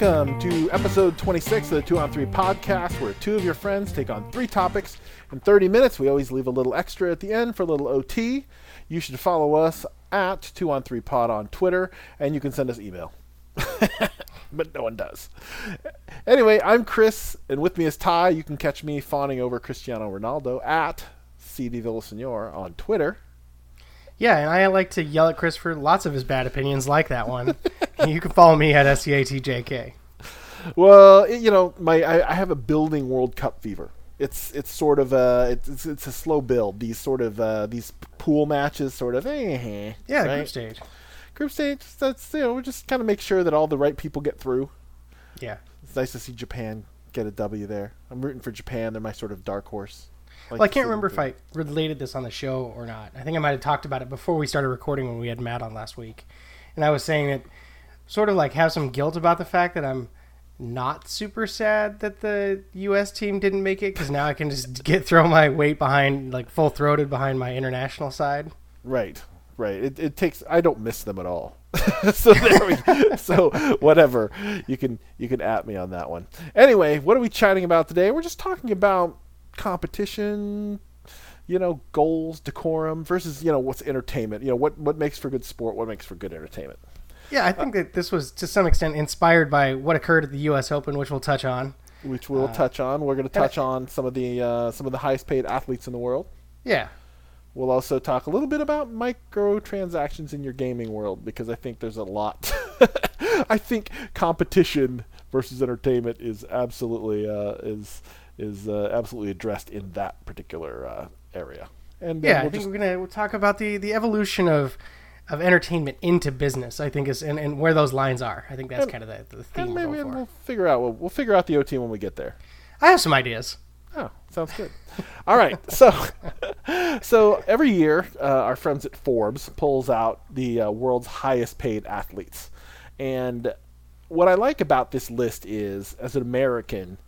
Welcome to episode 26 of the 2 on 3 podcast, where two of your friends take on three topics in 30 minutes. We always leave a little extra at the end for a little OT. You should follow us at 2 on 3 pod on Twitter, and you can send us email. but no one does. Anyway, I'm Chris, and with me is Ty. You can catch me fawning over Cristiano Ronaldo at CD Villasenor on Twitter. Yeah, and I like to yell at Chris for lots of his bad opinions, like that one. you can follow me at SCATJK. Well, you know, my I, I have a building World Cup fever. It's it's sort of a it's it's a slow build. These sort of uh, these pool matches, sort of eh, Yeah, right? group stage. Group stage. That's you know, we just kind of make sure that all the right people get through. Yeah. It's nice to see Japan get a W there. I'm rooting for Japan. They're my sort of dark horse. Like Well, I can't remember if I related this on the show or not. I think I might have talked about it before we started recording when we had Matt on last week. And I was saying that sort of like have some guilt about the fact that I'm not super sad that the U.S. team didn't make it because now I can just get throw my weight behind, like full throated behind my international side. Right, right. It, it takes. I don't miss them at all. so there we. so whatever. You can you can at me on that one. Anyway, what are we chatting about today? We're just talking about competition. You know, goals, decorum versus you know what's entertainment. You know what what makes for good sport. What makes for good entertainment. Yeah, I think that this was to some extent inspired by what occurred at the U.S. Open, which we'll touch on. Which we'll Uh, touch on. We're going to touch on some of the uh, some of the highest paid athletes in the world. Yeah, We'll also talk a little bit about microtransactions in your gaming world because I think there's a lot. I think competition versus entertainment is absolutely uh, is is uh, absolutely addressed in that particular uh, area. And yeah. I we'll think just- we're gonna we'll talk about the the evolution of of entertainment into business. I think is and, and where those lines are. I think that's And- kind of the, the and theme we're maybe going for. we'll figure out we'll, we'll figure out the OT when we get there. I have some ideas. Oh, sounds good. All right, so so every year, uh, our friends at Forbes pulls out the uh, world's highest paid athletes, and what I like about this list is, as an American,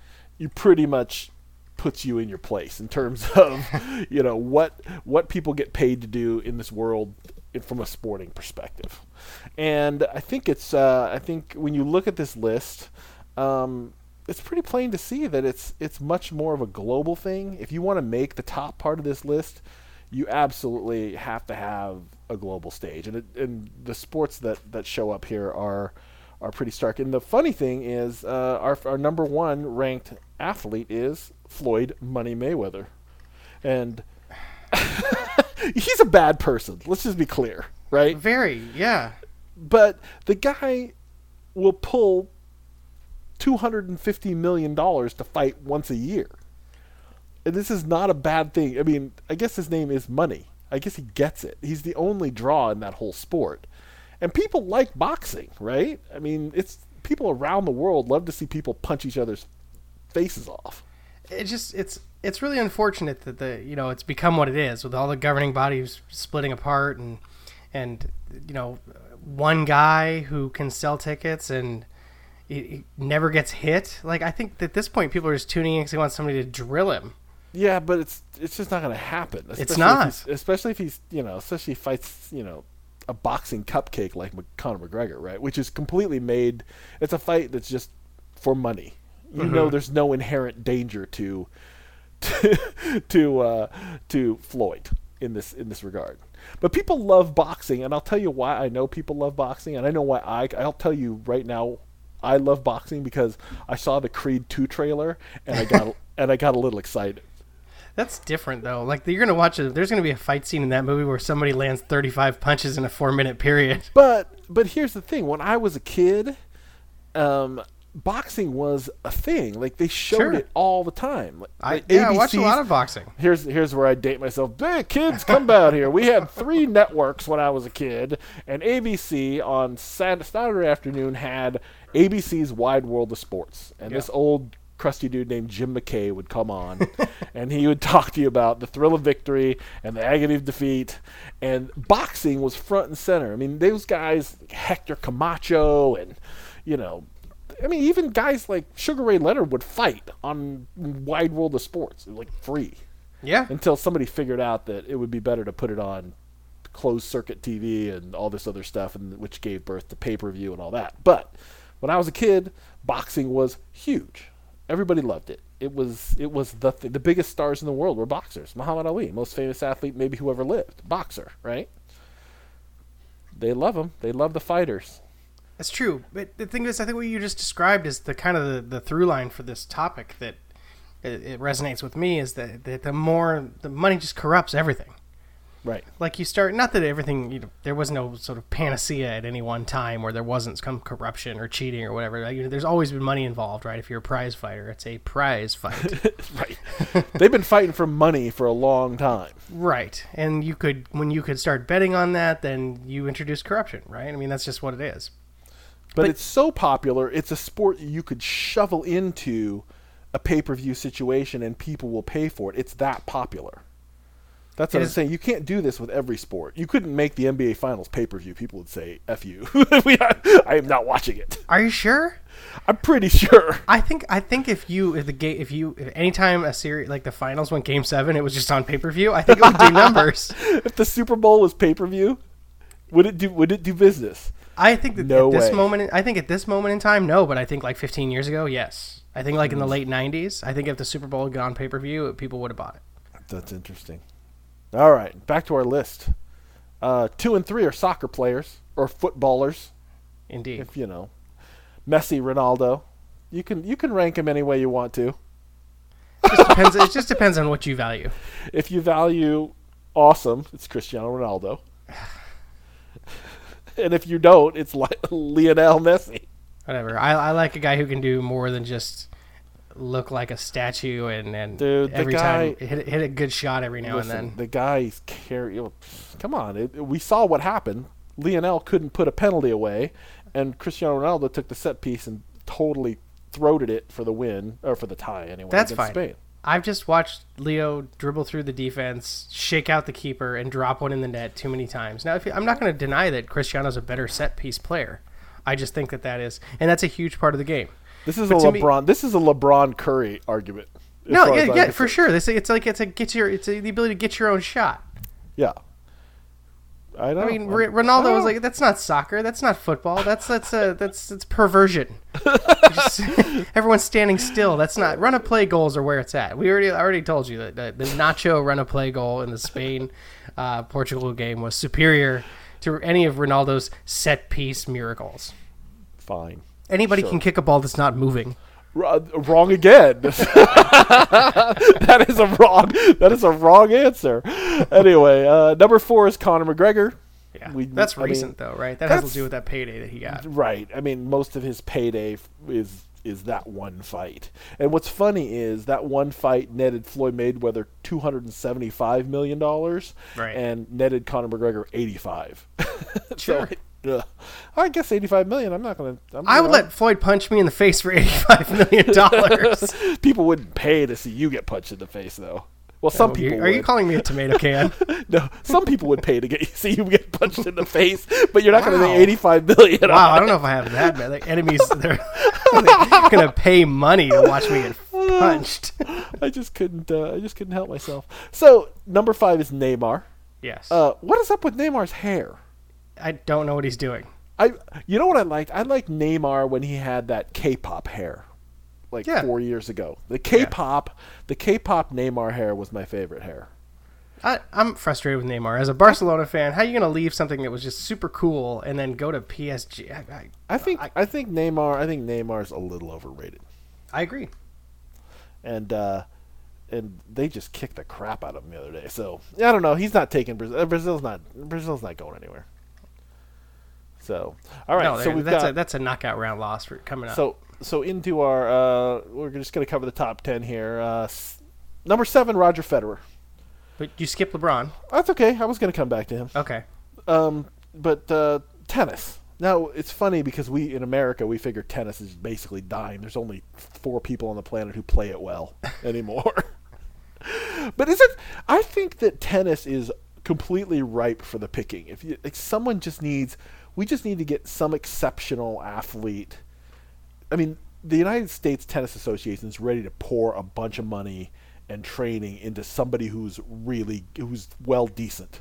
you pretty much puts you in your place in terms of you know what what people get paid to do in this world from a sporting perspective, and I think it's uh, I think when you look at this list. Um, it's pretty plain to see that it's it's much more of a global thing. If you want to make the top part of this list, you absolutely have to have a global stage, and it, and the sports that, that show up here are are pretty stark. And the funny thing is, uh, our our number one ranked athlete is Floyd Money Mayweather, and he's a bad person. Let's just be clear, right? Very, yeah. but the guy will pull two hundred and fifty million dollars to fight once a year, and this is not a bad thing. I mean, I guess his name is money. I guess he gets it. He's the only draw in that whole sport, and people like boxing, right? I mean, it's people around the world love to see people punch each other's faces off. It just it's it's really unfortunate that the you know it's become what it is with all the governing bodies splitting apart and and you know one guy who can sell tickets and he never gets hit. Like I think at this point people are just tuning in because they want somebody to drill him. Yeah, but it's it's just not going to happen. especially if not. especially if he's you know, especially if he fights you know a boxing cupcake like Conor McGregor, right? Which is completely made. It's a fight that's just for money. You know, there's no inherent danger to to to, uh, to Floyd in this in this regard. But people love boxing, and I'll tell you why I know people love boxing, and I know why I I'll tell you right now. I love boxing because I saw the Creed 2 trailer and I got and I got a little excited. That's different though. Like you're gonna watch a there's gonna be a fight scene in that movie where somebody lands 35 punches in a four minute period. But but here's the thing: when I was a kid, um, boxing was a thing. Like they showed Sure. it all the time. Like, I yeah, I watched a lot of boxing. Here's here's where I date myself. Hey, kids, come out here. We had three networks when I was a kid, and ABC on Sat- Saturday afternoon had ABC's Wide World of Sports, and this old crusty dude named Jim McKay would come on, and he would talk to you about the thrill of victory and the agony of defeat, and boxing was front and center. I mean, those guys, Hector Camacho, and you know. I mean, even guys like Sugar Ray Leonard would fight on Wide World of Sports, like free Yeah. until somebody figured out that it would be better to put it on closed circuit TV and all this other stuff, and which gave birth to pay per view and all that. But When I was a kid, boxing was huge. Everybody loved it. It was it was the th- the biggest stars in the world were boxers. Muhammad Ali, most famous athlete maybe who ever lived, boxer, right? They love him. They love the fighters. That's true. But the thing is, I think what you just described is the kind of the, the through line for this topic that it, it resonates with me is that, that the more the money just corrupts everything. Right. Like you start, not that everything, you know, there was no sort of panacea at any one time where there wasn't some corruption or cheating or whatever. Like, you know, there's always been money involved, right? If you're a prize fighter, it's a prize fight. right. They've been fighting for money for a long time. right. And you could, when you could start betting on that, then you introduce corruption, right? I mean, that's just what it is. But, But- it's so popular, it's a sport you could shovel into a pay per view situation and people will pay for it. It's that popular. That's what I'm saying. You can't do this with every sport. You couldn't make the NBA Finals pay per view. People would say, F you. I am not watching it. Are you sure? I'm pretty sure. I think I think if you if the game if you if anytime a series like the finals went game seven, it was just on pay per view. I think it would do numbers. if the Super Bowl was pay per view, would it do would it do business? I think that No at this way. moment, I think at this moment in time, no. But I think like 15 years ago, yes. I think like in the mm. late 90s, I think if the Super Bowl had gone pay per view, people would have bought it. That's interesting. All right, back to our list. Uh, two and three are soccer players or footballers. Indeed. if you know Messi, Ronaldo. You can you can rank them any way you want to. It just depends. It just depends on what you value. If you value awesome, it's Cristiano Ronaldo. and if you don't, it's li- Lionel Messi. Whatever. I, I like a guy who can do more than just look like a statue and and Dude, the every guy- time hit hit a good shot every now Listen, and then. the guy's carry. Come on, it, we saw what happened. Lionel couldn't put a penalty away, and Cristiano Ronaldo took the set piece and totally throated it for the win or for the tie anyway. That's fine. Spain. I've just watched Leo dribble through the defense, shake out the keeper, and drop one in the net too many times. Now, you, I'm not going to deny that Cristiano's a better set piece player. I just think that that is, and that's a huge part of the game. This is a But me- LeBron. this is a LeBron Curry argument. No, yeah, yeah, for sure. This it's like it's a get your it's a, the ability to get your own shot. Yeah. I don't. I mean, R- Ronaldo I was like, "That's not soccer. That's not football. That's that's a that's that's perversion." Just- everyone's standing still. That's not run a play goals are where it's at. We already I already told you that the, the Nacho run a play goal in the Spain uh, Portugal game was superior to any of Ronaldo's set piece miracles. fine. Anybody Sure. can kick a ball that's not moving. R- wrong again. that is a wrong. That is a wrong answer. Anyway, uh, number four is Conor McGregor. Yeah, We- that's I mean, recent though, right? That has to do with that payday that he got. Right. I mean, most of his payday is is that one fight. And what's funny is that one fight netted Floyd Mayweather two hundred and seventy five million dollars, Right. and netted Conor McGregor eighty five. Sure. so, ugh. I guess eighty five million. I'm not gonna. I'm, I would know, let Floyd punch me in the face for eighty-five million dollars. people wouldn't pay to see you get punched in the face, though. Well, some people are you calling me a tomato can? no, some people would pay to get see you get punched in the face, but you're not going to Wow. pay 85 million. Wow, I don't know if I have that many like, enemies. They're, they're gonna pay money to watch me get punched. I just couldn't. Uh, I just couldn't help myself. So number five is Neymar. Yes, Uh, what is up with Neymar's hair? I don't know what he's doing. I, you know what I liked? I liked Neymar when he had that K-pop hair, like Yeah. four years ago. The K-pop, the K-pop Neymar hair was my favorite hair. I, I'm frustrated with Neymar as a Barcelona fan. How are you gonna leave something that was just super cool and then go to PSG? I, I, I think I- I, think Neymar I think Neymar's a little overrated. I agree. and uh, and they just kicked the crap out of him the other day. So I don't know. He's not taking Brazil. Brazil's not Brazil's not going anywhere. So all right, no, so we've that's got a that's a knockout round loss for coming up. so so into our uh, we're just gonna cover the top ten here. Uh, s- number seven, Roger Federer. but you skip LeBron. That's okay. I was gonna come back to him. Okay. Um, but uh, tennis. Now it's funny because we in America we figure tennis is basically dying. There's only four people on the planet who play it well anymore. but is it? I think that tennis is completely ripe for the picking. If you, like, someone just needs, we just need to get some exceptional athlete. I mean, the United States Tennis Association is ready to pour a bunch of money and training into somebody who's really who's well decent.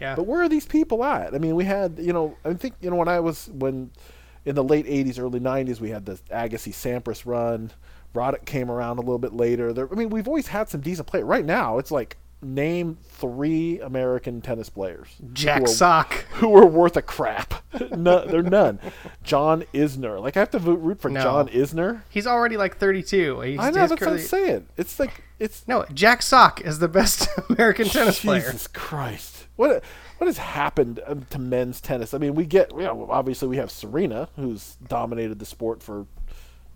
Yeah. But where are these people at? I mean, we had, you know, I think, you know, when I was when, in the late '80s, early '90s, we had the Agassi Sampras run. Roddick came around a little bit later. There, I mean, we've always had some decent players. Right now, it's like name three American tennis players. Jack who are, Sock. Who are worth a crap. no, they're none. John Isner. Like, I have to root for No. John Isner. He's already like 32. He's, I know, that's what I'm saying. It's like, it's. No, Jack Sock is the best American tennis player. Jesus Christ. What what has happened um, to men's tennis? I mean, we get, you know, obviously we have Serena, who's dominated the sport for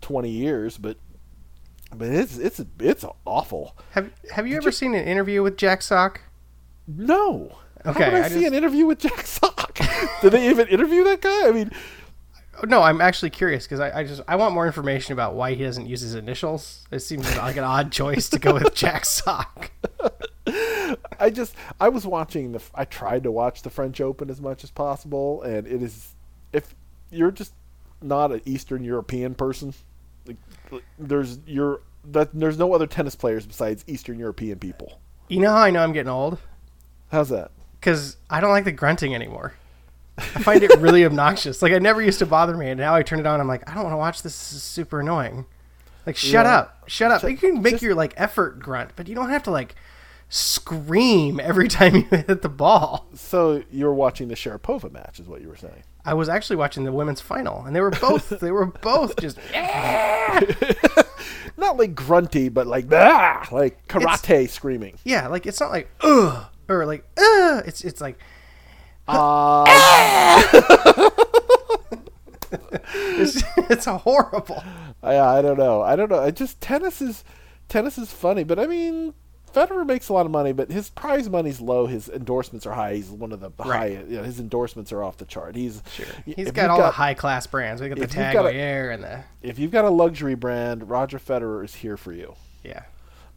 20 years, but. But it's it's it's awful. Have Have you ever seen an interview with Jack Sock? No. Okay, How would I, I see just- an interview with Jack Sock? Did they even interview that guy? I mean, No, I'm actually curious because I, I just I want more information about why he doesn't use his initials. It seems like an odd choice to go with Jack Sock. I just I was watching the I tried to watch the French Open as much as possible, and it is if you're just not an Eastern European person, like, there's you're that there's no other tennis players besides Eastern European people. You know how I know I'm getting old? How's that? Because I don't like the grunting anymore. I find it really obnoxious. Like it never used to bother me, and now I turn it on. I'm like, I don't want to watch this. This is super annoying. Like, shut Yeah. up, shut up. You can make just- your like effort grunt, but you don't have to like scream every time you hit the ball. So you're watching the Sharapova match, is what you were saying. I was actually watching the women's final, and they were both they were both just Not like grunty, but like ah, like karate screaming. yeah, like it's not like ugh or like ugh. It's it's like Uh, it's, it's horrible. I, I don't know. I don't know. I just tennis is tennis is funny, but I mean, Federer makes a lot of money, but his prize money's low. His endorsements are high. He's one of the Right. high. You know, his endorsements are off the chart. He's Sure. He's got all the high class brands. We got the if you've Tag got a- Heuer and the If you've got a luxury brand, Roger Federer is here for you. yeah.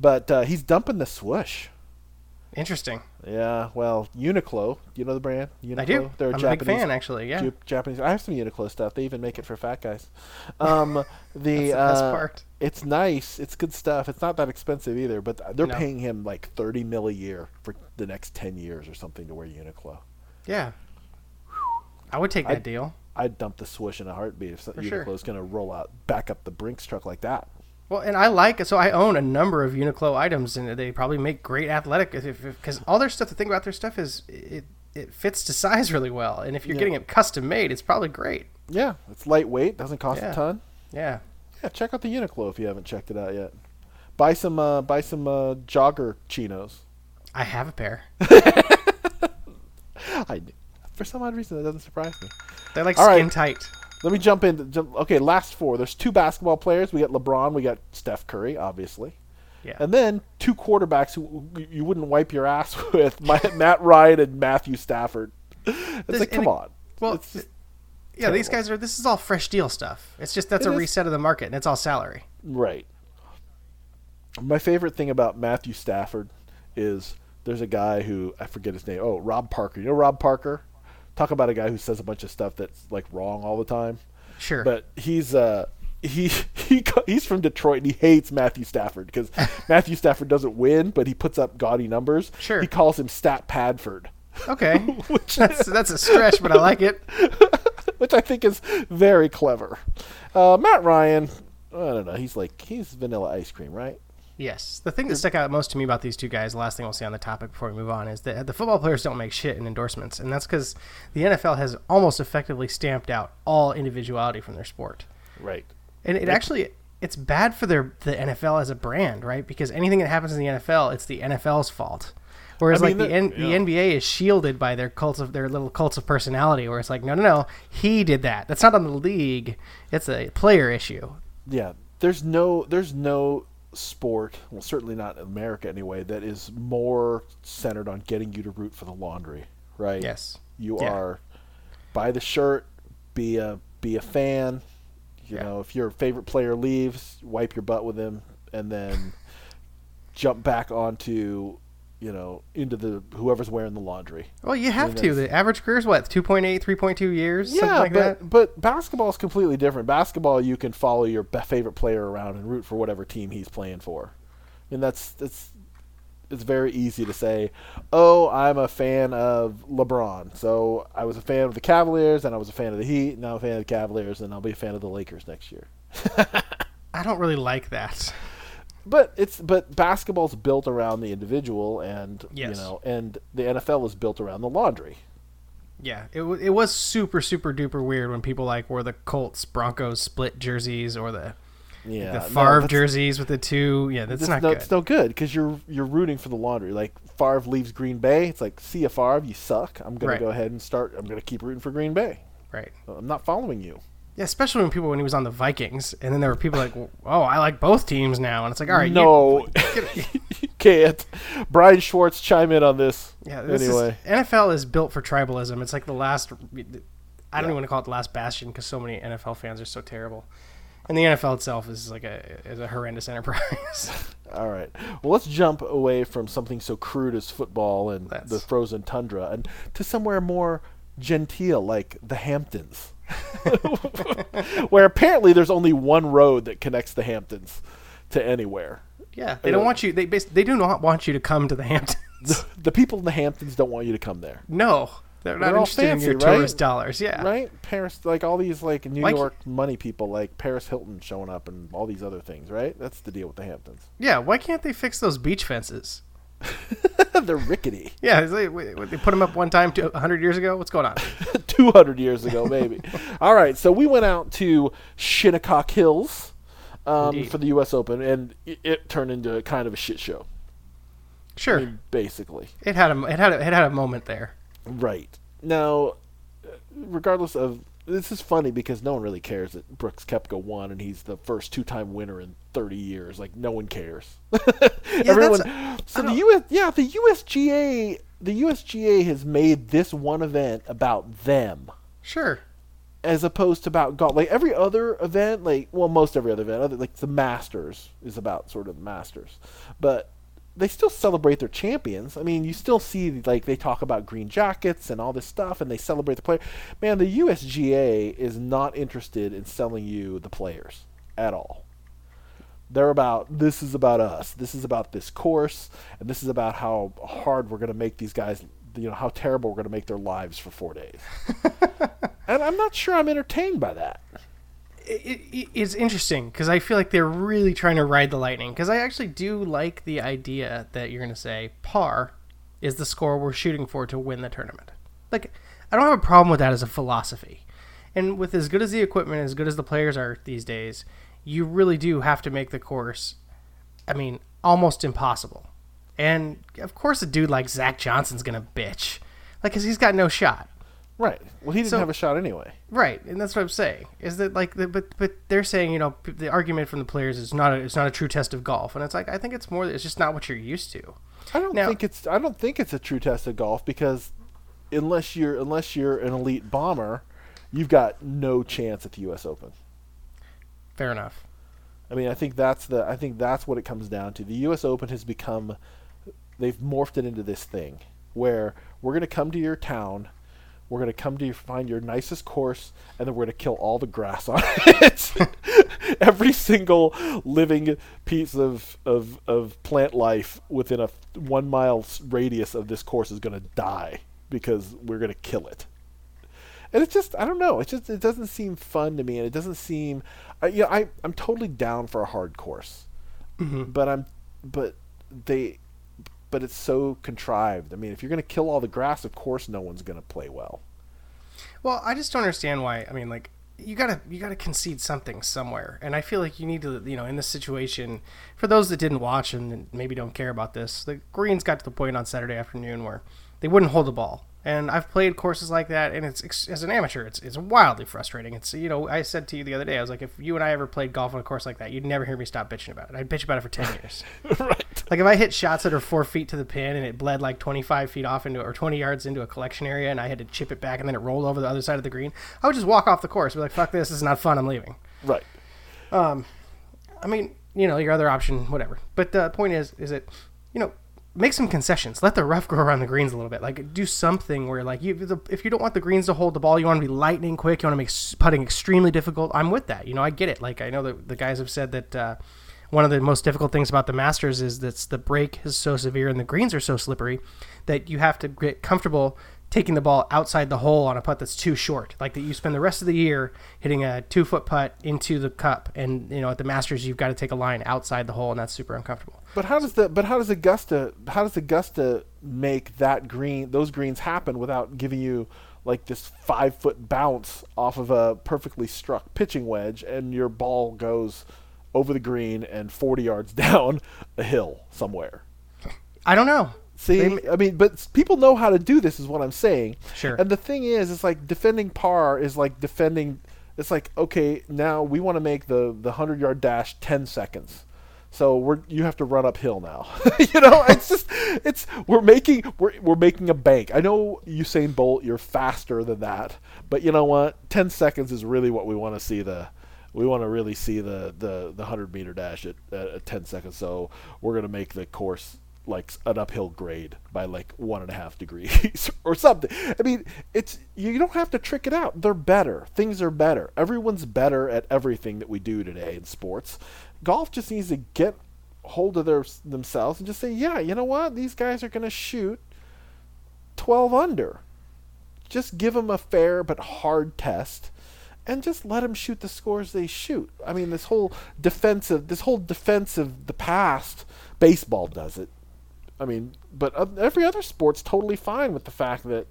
But uh, he's dumping the swoosh. Interesting. Yeah, well, Uniqlo. You know the brand? Uniqlo. I do. They're a I'm a Japanese big fan, actually. Yeah. Japanese. I have some Uniqlo stuff. They even make it for fat guys. Um, the, the best uh, part. It's nice. It's good stuff. It's not that expensive either. But they're No. paying him like thirty mil a year for the next ten years or something to wear Uniqlo. Yeah. I would take that deal. I'd dump the swoosh in a heartbeat if For Uniqlo's sure. going to roll out back up the Brinks truck like that. Well, and I like it so I own a number of Uniqlo items, and they probably make great athletic because all their stuff. The thing about their stuff is it it fits to size really well, and if you're Yeah. getting it custom made, it's probably great. Yeah, it's lightweight. Doesn't cost Yeah. a ton. Yeah. Yeah, check out the Uniqlo if you haven't checked it out yet. Buy some uh, buy some uh, jogger chinos. I have a pair. I for some odd reason that doesn't surprise me. They're like All right. skin tight. Let me jump in. Jump, okay, last four. There's two basketball players. We got LeBron. We got Steph Curry, obviously, Yeah. and then two quarterbacks who you wouldn't wipe your ass with: My, Matt Ryan and Matthew Stafford. It's This- like, come it- on. well, It's just- yeah, these guys are. This is all fresh deal stuff. It's just that's It a is. reset of the market, and it's all salary. Right. My favorite thing about Matthew Stafford is there's a guy who I forget his name. Oh, Rob Parker. You know Rob Parker? Talk about a guy who says a bunch of stuff that's like wrong all the time. Sure. But he's uh he he he's from Detroit and he hates Matthew Stafford because Matthew Stafford doesn't win, but he puts up gaudy numbers. Sure. He calls him Stat Padford, okay. which that's that's a stretch, but I like it. which I think is very clever. Uh, Matt Ryan, I don't know. He's like he's vanilla ice cream, right? Yes. The thing that stuck out most to me about these two guys, the last thing we'll say on the topic before we move on, is that the football players don't make shit in endorsements. And that's because the NFL has almost effectively stamped out all individuality from their sport. Right. And it actually it's bad for their the NFL as a brand, right? Because anything that happens in the NFL, it's the NFL's fault. Whereas I mean, like the, N- yeah. the NBA is shielded by their cults of their little cults of personality, where it's like, no, no, no, he did that. That's not on the league. It's a player issue. Yeah. There's no there's no sport, well certainly not in America anyway, that is more centered on getting you to root for the laundry, right? Yes. You Yeah. are buy the shirt, be a be a fan. You Yeah. know, if your favorite player leaves, wipe your butt with him and then jump back onto, you know, into the whoever's wearing the laundry. Well, you have mean, to. The average career is what, 2.8, 3.2 years? something Yeah, like but that? but basketball is completely different. Basketball, you can follow your favorite player around and root for whatever team he's playing for, and that's that's it's very easy to say, "Oh, I'm a fan of LeBron." So I was a fan of the Cavaliers, and I was a fan of the Heat, and I'm a fan of the Cavaliers, and I'll be a fan of the Lakers next year. I don't really like that. But it's but basketball's built around the individual, and Yes. you know, and the NFL is built around the laundry. Yeah, it, w- it was super super duper weird when people like wore the Colts Broncos split jerseys or the Yeah, the Favre that's- jerseys with the two. Yeah, that's not no, good. It's no good because you're you're rooting for the laundry. Like Favre leaves Green Bay, it's like, see ya, Favre, you suck. I'm gonna Right. go ahead and start. I'm gonna keep rooting for Green Bay. Right. I'm not following you. Yeah, especially when people when he was on the Vikings, and then there were people like, "Oh, I like both teams now," and it's like, "All right, you- no, you can't. Brian Schwartz, chime in on this. yeah." This anyway, is, NFL is built for tribalism. It's like the last. I don't Yeah. even want to call it the last bastion because so many NFL fans are so terrible, and the NFL itself is like a is a horrendous enterprise. all right. Well, let's jump away from something so crude as football and Let's. the frozen tundra, and to somewhere more genteel like the Hamptons, where apparently there's only one road that connects the Hamptons to anywhere. yeah, they don't want you. They bas- they do not want you to come to the Hamptons. The, the people in the Hamptons don't want you to come there. no, they're not They're all interested in your fancy, right? tourist dollars. Yeah, right? Paris, like all these like New Like- York money people, like Paris Hilton showing up and all these other things, right? That's the deal with the Hamptons. yeah. Why can't they fix those beach fences? They're rickety. Yeah, they, they put them up one time to 100 years ago. What's going on? 200 years ago, maybe. all right, so we went out to Shinnecock Hills um, for the U.S. Open, and it, it turned into kind of a shit show, Sure, I mean, basically. it had a it had a, it had a moment there. Right. Now, uh, regardless of. This is funny because no one really cares that Brooks Koepka won and he's the first two time winner in 30 years. Like, no one cares. Everyone. so the US. Yeah, the USGA. The USGA has made this one event about them Sure. as opposed to about golf. Like every other event, like well, most every other event, other like the Masters is about sort of the Masters, but they still celebrate their champions. I mean, you still see like they talk about green jackets and all this stuff, and they celebrate the player. Man, the USGA is not interested in selling you the players at all. They're about this is about us. This is about this course, and this is about how hard we're going to make these guys. You know how terrible we're going to make their lives for four days. and I'm not sure I'm entertained by that. It, it, it's interesting because I feel like they're really trying to ride the lightning. Because I actually do like the idea that you're going to say par is the score we're shooting for to win the tournament. Like, I don't have a problem with that as a philosophy. And with as good as the equipment, as good as the players are these days, you really do have to make the course, I mean, almost impossible. And of course, a dude like Zach Johnson's going to bitch. Like, because he's got no shot. Right. Well, he didn't So- have a shot anyway. Right, and that's what I'm saying. Is that like, the, but but they're saying you know p- the argument from the players is not a, it's not a true test of golf, and it's like I think it's more it's just not what you're used to. I don't Now- think it's I don't think it's a true test of golf because unless you're unless you're an elite bomber, you've got no chance at the U.S. Open. Fair enough. I mean, I think that's the I think that's what it comes down to. The U.S. Open has become they've morphed it into this thing where we're going to come to your town, we're going to come to you find your nicest course, and then we're going to kill all the grass on it. Every single living piece of, of of plant life within a one mile radius of this course is going to die because we're going to kill it and it's just I don't know. It just it doesn't seem fun to me, and it doesn't seem. Uh, you know, I I'm totally down for a hard course, but I'm but they but it's so contrived. I mean, if you're going to kill all the grass, of course no one's going to play well. Well, I just don't understand why. I mean, like you gotta you gotta concede something somewhere, and I feel like you need to you know in this situation. For those that didn't watch and maybe don't care about this, the Greens got to the point on Saturday afternoon where they wouldn't hold the ball. And I've played courses like that, and it's as an amateur, it's it's wildly frustrating. It's you know I said to you the other day, I was like, if you and I ever played golf on a course like that, you'd never hear me stop bitching about it. I'd bitch about it for ten years. right. Like if I hit shots that are four feet to the pin and it bled like 25 feet off into or 20 yards into a collection area and I had to chip it back and then it rolled over the other side of the green, I would just walk off the course. Be like, "Fuck this! This is not fun. I'm leaving." Right. Um, I mean, you know, your other option, whatever. But the point is, is that you know, make some concessions. Let the rough go around the greens a little bit. Like do something where like you, the- if you don't want the greens to hold the ball, you want to be lightning quick. You want to make putting extremely difficult. I'm with that. You know, I get it. Like I know that the guys have said that. Uh, one of the most difficult things about the Masters is that the break is so severe and the greens are so slippery that you have to get comfortable taking the ball outside the hole on a putt that's too short. Like that you spend the rest of the year hitting a two foot putt into the cup, and you know at the Masters you've got to take a line outside the hole, and that's super uncomfortable. But how does the but how does Augusta how does Augusta make that green those greens happen without giving you like this five foot bounce off of a perfectly struck pitching wedge, and your ball goes over the green and 40 yards down a hill somewhere? I don't know. See, I mean, but people know how to do this, is what I'm saying. Sure. And the thing is, it's like defending par is like defending. It's like okay, now we want to make the the hundred yard dash ten seconds, so we're you have to run uphill now. you know, it's just it's we're making we're we're making a bank. I know Usain Bolt, you're faster than that, but you know what? Ten seconds is really what we want to see the. We want to really see the, the, the hundred meter dash at, at, at ten seconds. So we're gonna make the course like an uphill grade by like one and a half degrees or something. I mean, it's you don't have to trick it out. They're better. Things are better. Everyone's better at everything that we do today in sports. Golf just needs to get hold of their themselves and just say, yeah, you know what? These guys are going to shoot 12 under. Just give them a fair but hard test and just let them shoot the scores they shoot. I mean, this whole defensive, this whole defensive, the past, baseball does it. I mean, but every other sport's totally fine with the fact that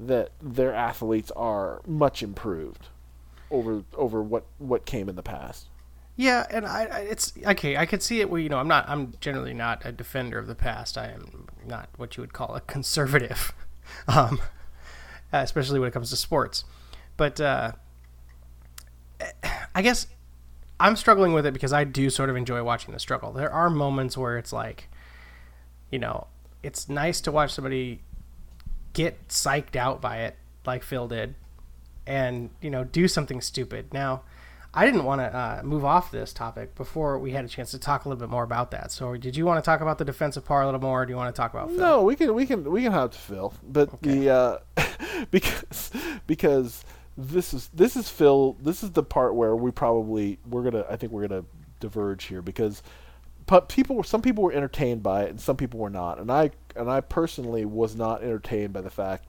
that their athletes are much improved over over what what came in the past. Yeah, and I, it's okay. I could see it where you know I'm not. I'm generally not a defender of the past. I am not what you would call a conservative, um, especially when it comes to sports. But uh, I guess I'm struggling with it because I do sort of enjoy watching the struggle. There are moments where it's like, you know, it's nice to watch somebody get psyched out by it, like Phil did, and you know, do something stupid. Now, I didn't want to uh, move off this topic before we had a chance to talk a little bit more about that. So, did you want to talk about the defensive par a little more? Or do you want to talk about Phil? No, we can we can we can have to Phil, but the uh, because because this is this is Phil. This is the part where we probably we're gonna I think we're gonna diverge here because but people some people were entertained by it and some people were not, and I and I personally was not entertained by the fact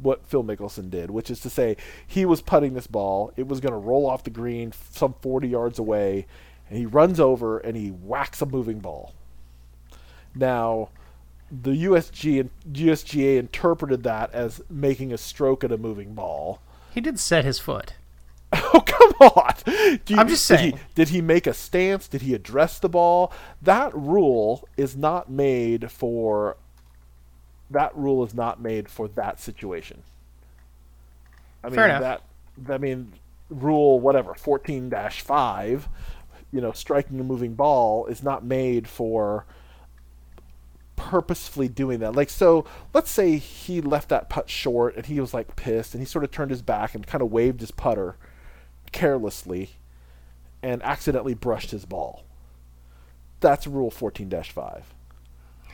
what Phil Mickelson did, which is to say he was putting this ball, it was going to roll off the green some 40 yards away, and he runs over and he whacks a moving ball. Now, the USG and USGA interpreted that as making a stroke at a moving ball. He did set his foot. Oh come on! You- I'm just did he- saying. Did he make a stance? Did he address the ball? That rule is not made for. That rule is not made for that situation. I mean Fair enough. that. I mean, rule whatever fourteen five. You know, striking a moving ball is not made for purposefully doing that. Like, so let's say he left that putt short and he was like pissed and he sort of turned his back and kind of waved his putter carelessly and accidentally brushed his ball. That's rule 14 5.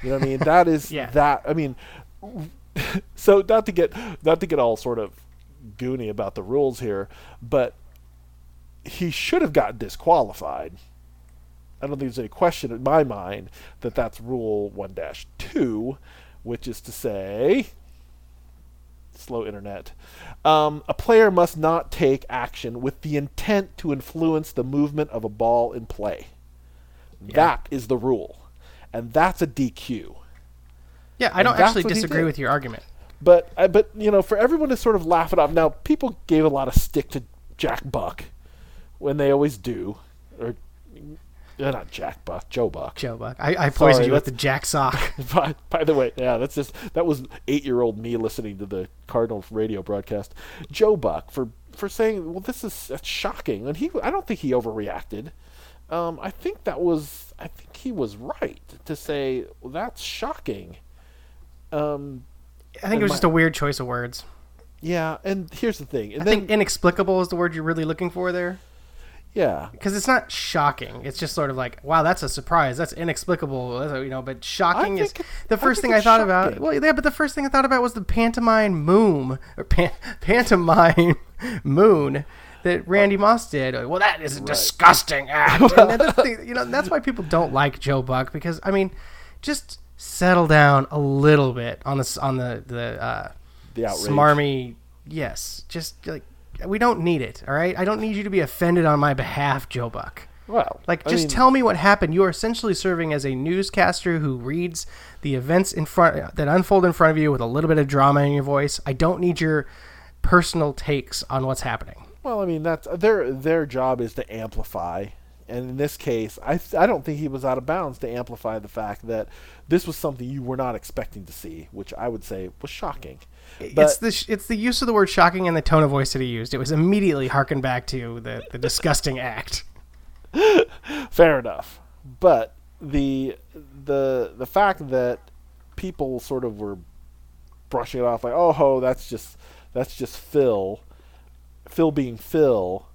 You know what I mean? That is Yeah. that. I mean, so not to get not to get all sort of goony about the rules here, but he should have gotten disqualified. I don't think there's any question in my mind that that's Rule 1 2, which is to say, slow internet, um, a player must not take action with the intent to influence the movement of a ball in play. That is the rule. And that's a DQ. Yeah, I don't actually disagree with your argument. But I but you know, for everyone to sort of laugh it off. Now, people gave a lot of stick to Jack Buck when they always do, or uh, not Jack Buck, Joe Buck. Joe Buck. I, I poisoned Sorry, you with the jack sock. by, by the way, yeah, that's just that was eight-year-old me listening to the Cardinal radio broadcast. Joe Buck for for saying, "Well, this is that's shocking," and he I don't think he overreacted. Um, I think that was I think he was right to say well, that's shocking. Um, I think it was just a weird choice of words. yeah, and here's the thing, and I then think inexplicable is the word you're really looking for there. Yeah, Because it's not shocking. It's just sort of like, wow, that's a surprise. That's inexplicable. That's you know, but shocking is the first think thing I thought about. Well, yeah, but the first thing I thought about was the pantomime moon or pan, pantomime moon, that Randy Moss did. Well, that is a disgusting act. and that's the, you know, that's why people don't like Joe Buck because I mean, just settle down a little bit on the on the the uh, The outrage. smarmy. Yes, just like we don't need it. All right, I don't need you to be offended on my behalf, Joe Buck. Well, Like, I just mean, tell me what happened. You are essentially serving as a newscaster who reads the events in front that unfold in front of you with a little bit of drama in your voice. I don't need your personal takes on what's happening. Well, I mean that's their their job is to amplify, and in this case, I I don't think he was out of bounds to amplify the fact that this was something you were not expecting to see, which I would say was shocking. It's the sh- it's the use of the word shocking and the tone of voice that he used. It was immediately harkened back to the the disgusting act. fair enough, but the the the fact that people sort of were brushing it off like, oh ho, that's just that's just Phil, Phil being Phil.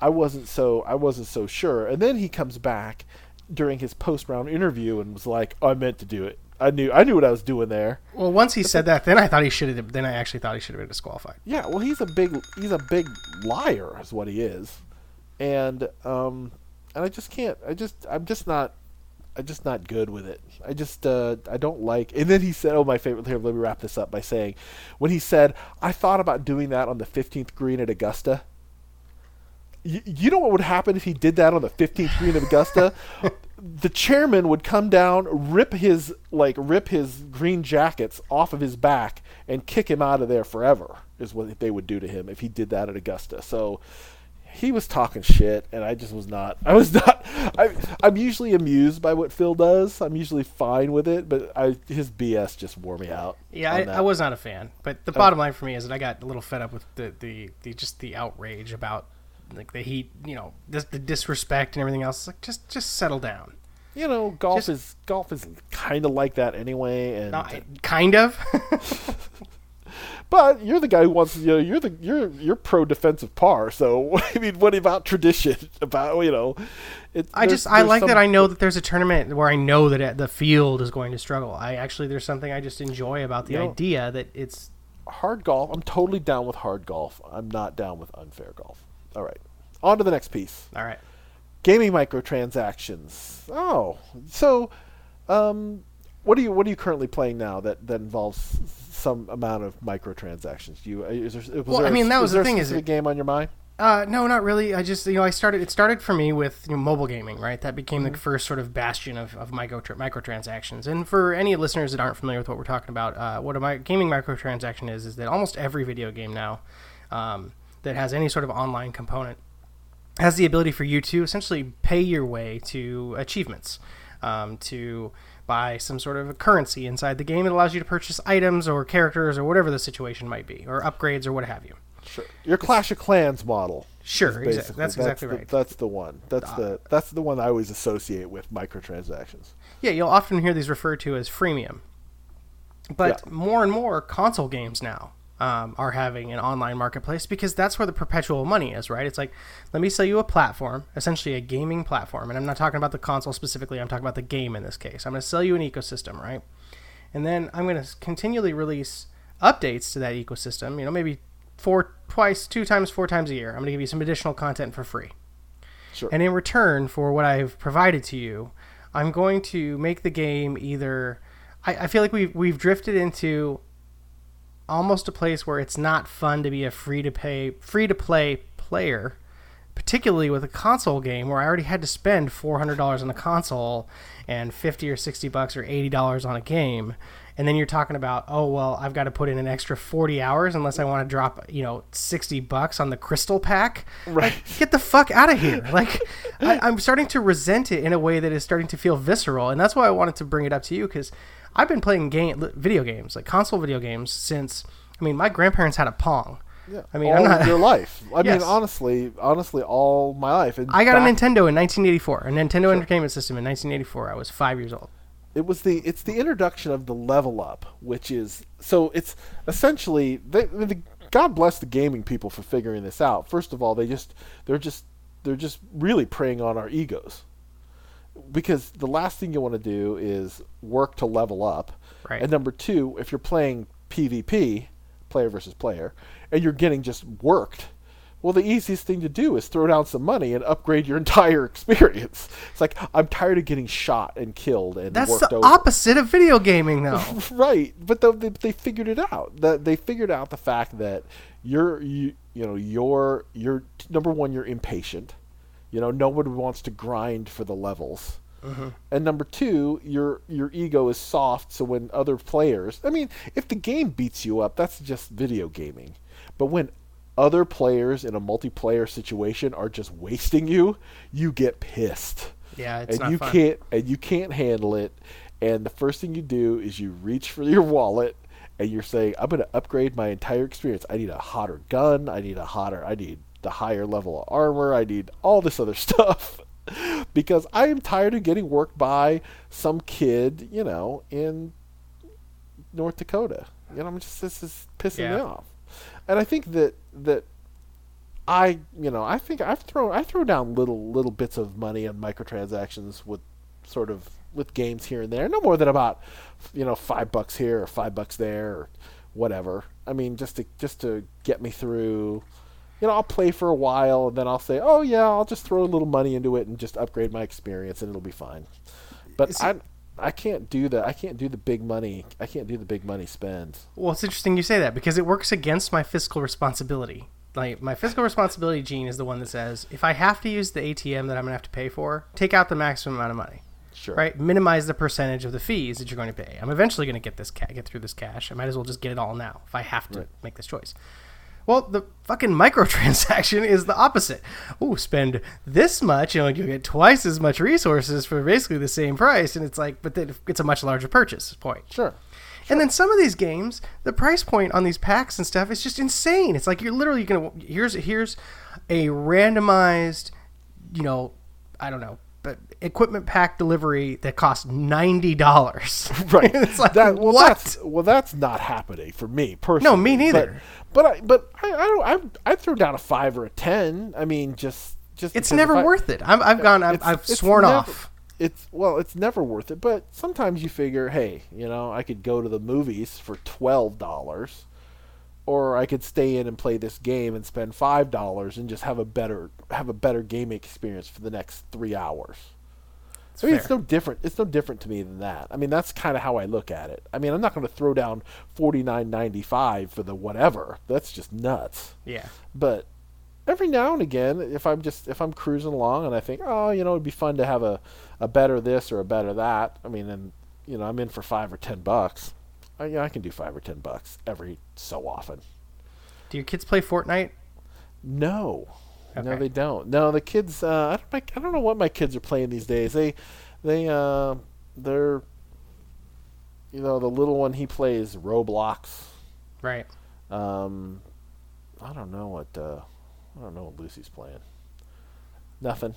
I wasn't so I wasn't so sure, and then he comes back during his post round interview and was like, oh, I meant to do it. I knew I knew what I was doing there. Well, once he said that, then I thought he should have. Then I actually thought he should have been disqualified. Yeah, well, he's a big he's a big liar, is what he is, and um, and I just can't. I just I'm just not. I'm just not good with it. I just uh, I don't like. And then he said, "Oh, my favorite." Here, let me wrap this up by saying, when he said, "I thought about doing that on the 15th green at Augusta." You know what would happen if he did that on the 15th green of Augusta? the chairman would come down, rip his like rip his green jackets off of his back, and kick him out of there forever. Is what they would do to him if he did that at Augusta. So he was talking shit, and I just was not. I was not. I, I'm usually amused by what Phil does. I'm usually fine with it, but I, his BS just wore me out. Yeah, I. I was not a fan. But the oh. bottom line for me is that I got a little fed up with the, the, the just the outrage about like the heat, you know, this, the disrespect and everything else. Like just just settle down. You know, golf just- is golf is kind of like that anyway, and Not, kind of. But you're the guy who wants you know you're the you're you're pro defensive par. So I mean, what about tradition? About you know, it, I just I like some- that I know that there's a tournament where I know that the field is going to struggle. I actually there's something I just enjoy about the You know- idea that it's hard golf. I'm totally down with hard golf. I'm not down with unfair golf. All right, on to the next piece. all right. Gaming microtransactions. Oh, so um, what are you what are you currently playing now that that involves some amount of microtransactions? Do you is there, was Well, there I a- mean, that was the thing, is it- game on your mind? Uh, no, not really. I just you know I started. It started for me with you know, mobile gaming, right? That became the first sort of bastion of, of micro microtransactions. And for any listeners that aren't familiar with what we're talking about, uh, what a mi- gaming microtransaction is is that almost every video game now um, that has any sort of online component has the ability for you to essentially pay your way to achievements, um, to buy some sort of currency inside the game. It allows you to purchase items or characters or whatever the situation might be, or upgrades or what have you. Sure. Your Clash of Clans model. Sure, is exa- basically- that's exactly the, right. That's the one. That's the that's the one I always associate with microtransactions. Yeah, you'll often hear these referred to as freemium. But Yeah. more and more console games now um, are having an online marketplace because that's where the perpetual money is, right? It's like, let me sell you a platform, essentially a gaming platform. And I'm not talking about the console specifically, I'm talking about the game in this case. I'm going to sell you an ecosystem, right? And then I'm going to continually release updates to that ecosystem, you know, maybe four, twice, two times, four times a year. I'm going to give you some additional content for free. Sure. And in return for what I've provided to you, I'm going to make the game either. I, I feel like we've we've drifted into almost a place where it's not fun to be a free to pay free to play player, particularly with a console game where I already had to spend four hundred dollars on a console and fifty or sixty bucks or eighty dollars on a game. And then you're talking about, oh well, I've got to put in an extra forty hours unless I want to drop, you know, sixty bucks on the crystal pack. Right. Like, get the fuck out of here! Like, I, I'm starting to resent it in a way that is starting to feel visceral, and that's why I wanted to bring it up to you because I've been playing game video games, like console video games, since I mean, my grandparents had a Pong. Yeah. I mean, all I'm not- your life. I Yes. mean, honestly, honestly, all my life. I got back- a Nintendo in 1984, a Nintendo Entertainment System in 1984. I was five years old. it was the it's the introduction of the level up, which is so it's essentially they, the, God bless the gaming people for figuring this out. First of all, they just they're just they're just really preying on our egos. Because the last thing you want to do is work to level up. Right. And number two, if you're playing PvP, player versus player, and you're getting just worked Well, the easiest thing to do is throw down some money and upgrade your entire experience. It's like I'm tired of getting shot and killed and That's worked the over. opposite of video gaming, though. right, but the, they they figured it out. That they figured out the fact that you're you you know you're you're number one you're impatient. You know nobody wants to grind for the levels. Mm-hmm. And number two, your your ego is soft, so when other players, I mean, if the game beats you up, that's just video gaming. But when other players in a multiplayer situation are just wasting you, you get pissed yeah, it's and you fun. can't and you can't handle it and the first thing you do is you reach for your wallet and you're saying i'm going to upgrade my entire experience i need a hotter gun i need a hotter i need the higher level of armor i need all this other stuff because i am tired of getting worked by some kid you know in north dakota you know i'm just this is pissing me off and i think that that I you know I think I've thrown I throw down little little bits of money on microtransactions with sort of with games here and there. No more than about you know five bucks here or five bucks there or whatever. I mean just to just to get me through. You know I'll play for a while and then I'll say oh yeah I'll just throw a little money into it and just upgrade my experience and it'll be fine. But I I can't do the I can't do the big money I can't do the big money spends. Well, it's interesting you say that because it works against my fiscal responsibility. Like my fiscal responsibility gene is the one that says if I have to use the ATM that I'm gonna have to pay for, take out the maximum amount of money. Sure. Right, minimize the percentage of the fees that you're going to pay. I'm eventually going to get this ca- get through this cash. I might as well just get it all now if I have to Right. make this choice. Well, the fucking microtransaction is the opposite. Oh, spend this much, and you'll get twice as much resources for basically the same price. And it's like, but then it's a much larger purchase point. Sure. And then some of these games, the price point on these packs and stuff is just insane. It's like you're literally gonna here's here's a randomized, you know, I don't know, equipment pack delivery that costs ninety dollars. right. it's like that, well, what? That's, well, that's not happening for me personally. No, me neither. But but I but I I don't I I throw down a five or a ten. I mean, just just it's never I- worth it. I've, I've gone. I've, I've sworn never- off. It's well, it's never worth it. But sometimes you figure, hey, you know, I could go to the movies for twelve dollars, or I could stay in and play this game and spend five dollars and just have a better have a better gaming experience for the next three hours. I mean, it's no different. It's no different to me than that. I mean, that's kind of how I look at it. I mean, I'm not going to throw down forty nine ninety five for the whatever. That's just nuts. Yeah. But every now and again, if I'm just if I'm cruising along and I think, oh, you know, it'd be fun to have a a better this or a better that. I mean, and you know, I'm in for five or ten bucks. I, yeah, I can do five or ten bucks every so often. Do your kids play Fortnite? No, no, they don't. No, the kids. Uh, I don't. my- I don't know what my kids are playing these days. They, they, uh, they're. You know, the little one he plays Roblox. Right. Um, I don't know what. Uh, I don't know what Lucy's playing. Nothing.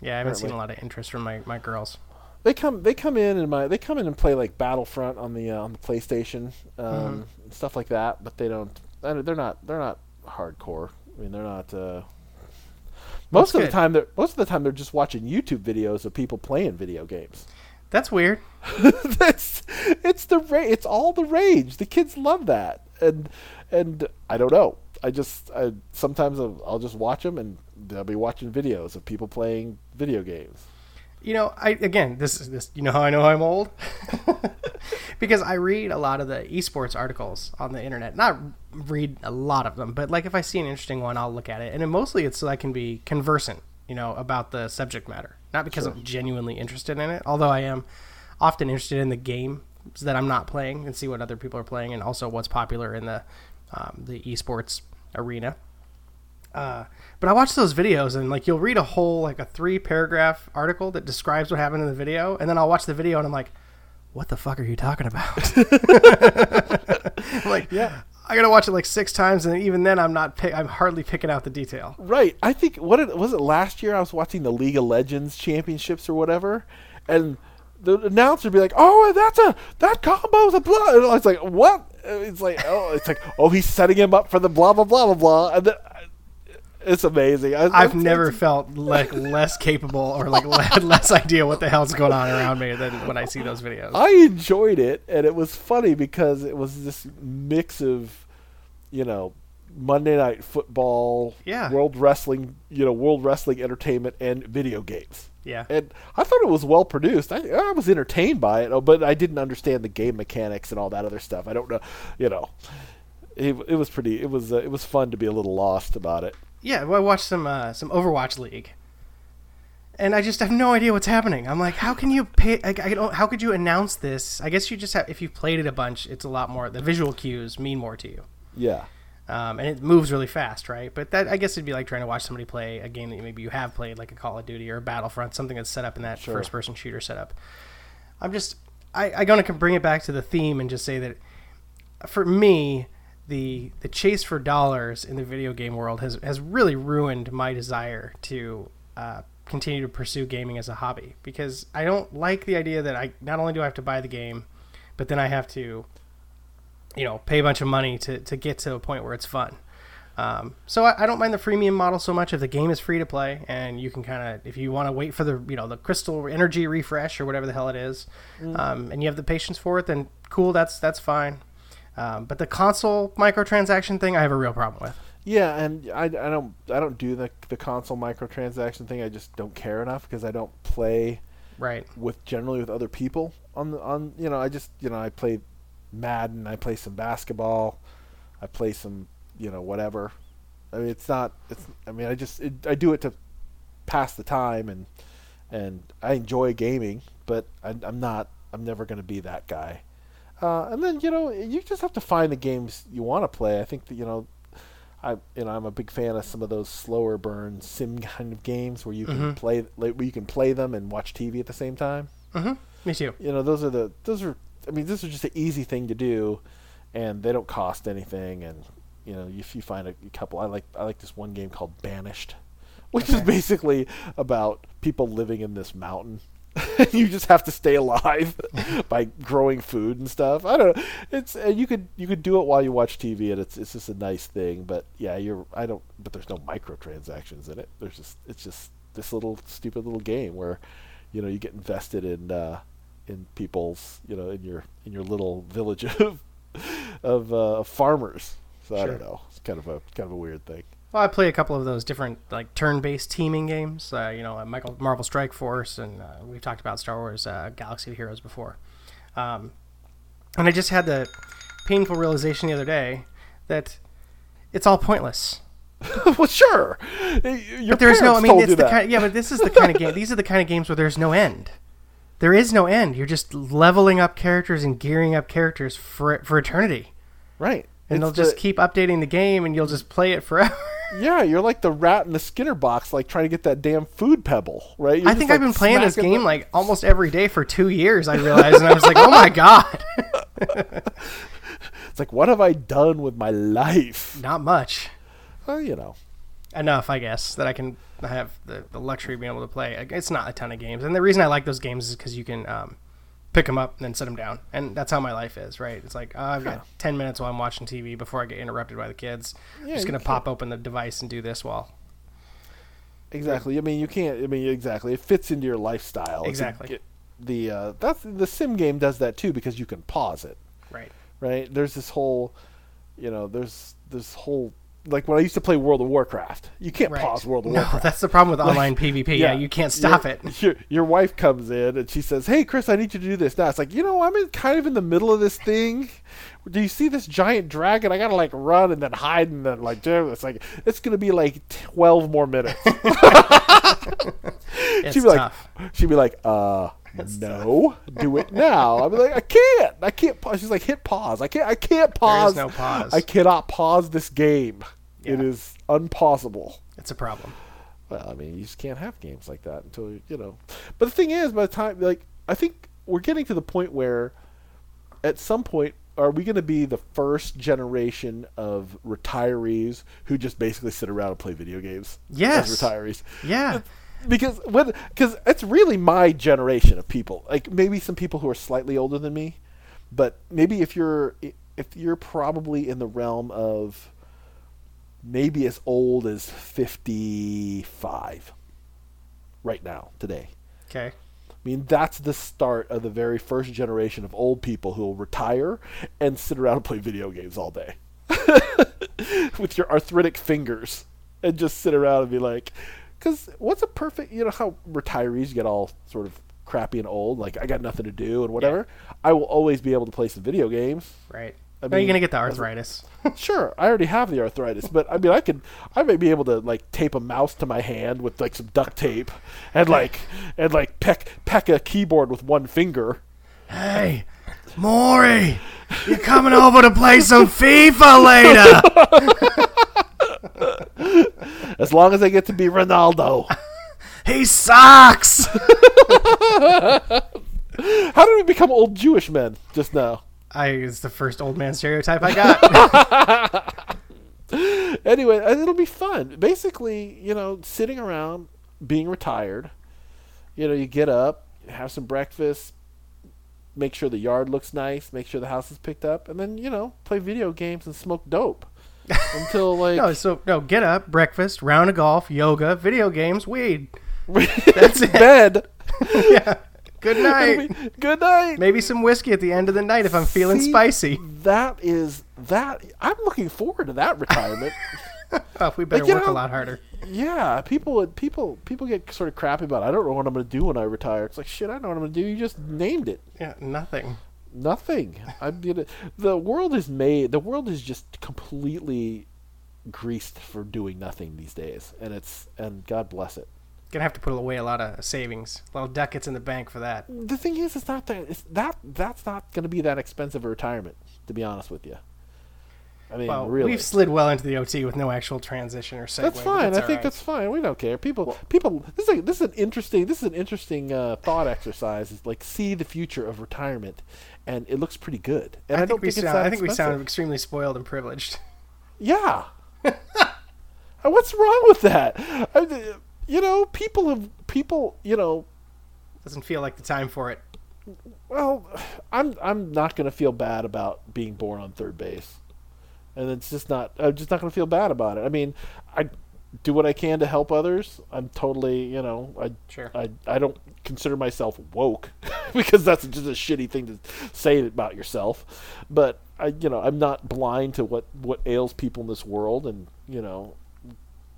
Yeah, I haven't seen a lot of interest from my, my girls. They come. They come in and my. They come in and play like Battlefront on the uh, on the PlayStation, um, and stuff like that. But they don't they're not. They're not hardcore. I mean, they're not. Uh, most That's of the time, they're most of the time they're just watching YouTube videos of people playing video games. That's weird. That's it's the ra- it's all the rage. The kids love that, and and I don't know. I just I, sometimes I'll, I'll just watch them, and they'll be watching videos of people playing video games. You know, I again, this is this. You know how I know I'm old because I read a lot of the esports articles on the internet. Not read a lot of them, but like if I see an interesting one, I'll look at it, and then mostly it's so I can be conversant, you know, about the subject matter. Not because I'm genuinely interested in it, although I am often interested in the game that I'm not playing and see what other people are playing, and also what's popular in the um, the esports arena. Uh, but I watch those videos and like you'll read a whole like a three paragraph article that describes what happened in the video, and then I'll watch the video and I'm like, what the fuck are you talking about? I'm like, Yeah. I gotta watch it like six times, and even then I'm not. Pick, I'm hardly picking out the detail. Right. I think what it, was it last year? I was watching the League of Legends championships or whatever, and the announcer would be like, "Oh, that's a that combo combo's a blah." And I was like, "What?" It's like, "Oh, it's like, oh, he's setting him up for the blah blah blah blah blah." And then, it's amazing. I, I've never felt like less capable or like less idea what the hell's going on around me than when I see those videos. I enjoyed it, and it was funny because it was this mix of, you know, Monday Night Football, Yeah. World Wrestling, you know, World Wrestling Entertainment, and video games. Yeah. And I thought it was well produced. I, I was entertained by it, oh, but I didn't understand the game mechanics and all that other stuff. I don't know, you know. It, it was pretty. It was uh, it was fun to be a little lost about it. Yeah, well, I watched some uh, some Overwatch League, and I just have no idea what's happening. I'm like, how can you pay? I, I don't. How could you announce this? I guess you just have. If you've played it a bunch, it's a lot more. The visual cues mean more to you, Yeah, um, and it moves really fast, right? But that I guess it'd be like trying to watch somebody play a game that maybe you have played, like a Call of Duty or a Battlefront, something that's set up in that Sure. first-person shooter setup. I'm just, I, I'm gonna bring it back to the theme and just say that, for me, the the chase for dollars in the video game world has has really ruined my desire to uh, continue to pursue gaming as a hobby because I don't like the idea that I not only do I have to buy the game, but then I have to, you know, pay a bunch of money to to get to a point where it's fun. Um, so I, I don't mind the freemium model so much if the game is free to play and you can kind of if you want to wait for the you know the crystal energy refresh or whatever the hell it is, um, and you have the patience for it, then cool, that's that's fine. Um, but the console microtransaction thing, I have a real problem with. yeah, and I, I don't I don't do the the console microtransaction thing. I just don't care enough because I don't play Right. with generally with other people on the on you know I just you know I play Madden, I play some basketball, I play some you know whatever. I mean it's not it's I mean I just it, I do it to pass the time and and I enjoy gaming, but I, I'm not I'm never going to be that guy. Uh, and then you know you just have to find the games you want to play. I think that you know I you know I'm a big fan of some of those slower burn sim kind of games where you can Mhm. play like, where you can play them and watch TV at the same time. Mm-hmm. Me too. You know those are the those are I mean this is just an easy thing to do, and they don't cost anything. And you know if you find a, couple, I like I like this one game called Banished, which is basically about people living in this mountain. you just have to stay alive by growing food and stuff. I don't know. It's and you could you could do it while you watch TV, and it's it's just a nice thing. But yeah, you're I don't. But there's no microtransactions in it. There's just it's just this little stupid little game where, you know, you get invested in uh, in people's you know in your in your little village of of uh, farmers. So I don't know. It's kind of a kind of a weird thing. Well, I play a couple of those different like turn-based teaming games. Uh, you know, uh, Michael Marvel Strike Force, and uh, we've talked about Star Wars uh, Galaxy of Heroes before. Um, and I just had the painful realization the other day that it's all pointless. well, sure. Your But there's no. I mean, it's the that. kind. Yeah, but this is the kind of game. These are the kind of games where there's no end. There is no end. You're just leveling up characters and gearing up characters for for eternity, right. and It's they'll just keep updating the game, and you'll just play it forever. Yeah, you're like the rat in the Skinner box, like trying to get that damn food pebble, right? You're I think like, I've been playing this game like almost every day for two years. I realized, and I was like, "Oh my god, It's like, what have I done with my life? not much." Well, you know, Enough, I guess, that I can have the, the luxury of being able to play. It's not a ton of games, and the reason I like those games is because you can um, pick them up and then set them down, and that's how my life is. Right? It's like oh, I've got Yeah. ten minutes while I'm watching TV before I get interrupted by the kids. Yeah, I'm just gonna pop open the device and do this while. exactly. I mean, you can't. I mean, exactly. It fits into your lifestyle. Exactly. it- the uh, that's the sim game does that too because you can pause it. Right. right? There's this whole, you know, there's this whole like when I used to play World of Warcraft, you can't Right. pause World of No, Warcraft. that's the problem with online PvP. Yeah, you can't stop your, it. Your, your wife comes in and she says, "Hey, Chris, I need you to do this." Now it's like, you know, I'm in kind of in the middle of this thing. Do you see this giant dragon? I gotta like run and then hide and then like. It's like it's gonna be like twelve more minutes. She'd be tough. like, she'd be like, uh, no, do it now. I'm like, I can't, I can't pause. She's like, hit pause. I can't, I can't pause. There is no pause. I cannot pause this game. It Yeah. is unpausable. It's a problem. Well, I mean, you just can't have games like that until you, you know. But the thing is, by the time, like, I think we're getting to the point where, at some point, are we going to be the first generation of retirees who just basically sit around and play video games? Yes. As retirees Yeah. Because when because it's really my generation of people. Like maybe some people who are slightly older than me but maybe if you're if you're probably in the realm of maybe as old as 55 right now today. Okay. i mean that's the start of the very first generation of old people who will retire and sit around and play video games all day. With your arthritic fingers and just sit around and be like, because what's a perfect, you know how retirees get all sort of crappy and old, like I got nothing to do and whatever. I will always be able to play some video games. Right. I How are you gonna get the arthritis? Sure, I already have the arthritis, but I mean, I could, I may be able to like tape a mouse to my hand with like some duct tape, and like, and like peck peck a keyboard with one finger. hey, Maury, you coming over to play some FIFA later? As long as I get to be Ronaldo. he sucks. How did we become old Jewish men just now? I it's the first old man stereotype I got. Anyway, it'll be fun. Basically, you know, sitting around, being retired. You know, you get up, have some breakfast, make sure the yard looks nice, make sure the house is picked up, and then you know, play video games and smoke dope until like no, so no, get up, breakfast, round of golf, yoga, video games, weed. That's it. bed. yeah. Good night. Good night. Maybe some whiskey at the end of the night if I'm feeling See, spicy. That is that. I'm looking forward to that retirement. Oh, we better Like, work a lot harder. yeah, people people people get sort of crappy about. It. I don't know what I'm going to do when I retire. It's like shit. I don't know what I'm going to do. You just named it. Yeah, nothing. Nothing. I'm gonna. The world is made. The world is just completely greased for doing nothing these days, and it's and God bless it. Gonna have to put away a lot of savings, a lot of ducats in the bank for that. The thing is, it's not that. It's that. That's not to be that expensive a retirement. To be honest with you. I mean, Well, really. we've slid well into the OT with no actual transition or segue. That's but fine. I think alright. that's fine. We don't care. People, people. This is a, this is an interesting. This is an interesting uh, thought exercise. Is like see the future of retirement, and it looks pretty good. And I, I, don't think we think sound. I think we sound extremely spoiled and privileged. Yeah. Uh, What's wrong with that? I, you know, people have people. You know, Doesn't feel like the time for it. well, I'm I'm not going to feel bad about being born on third base, and it's just not. I'm just not going to feel bad about it. I mean, I do what I can to help others. I'm totally, you know, I Sure. I I don't consider myself woke because that's just a shitty thing to say about yourself. But I, you know, I'm not blind to what what ails people in this world, and you know,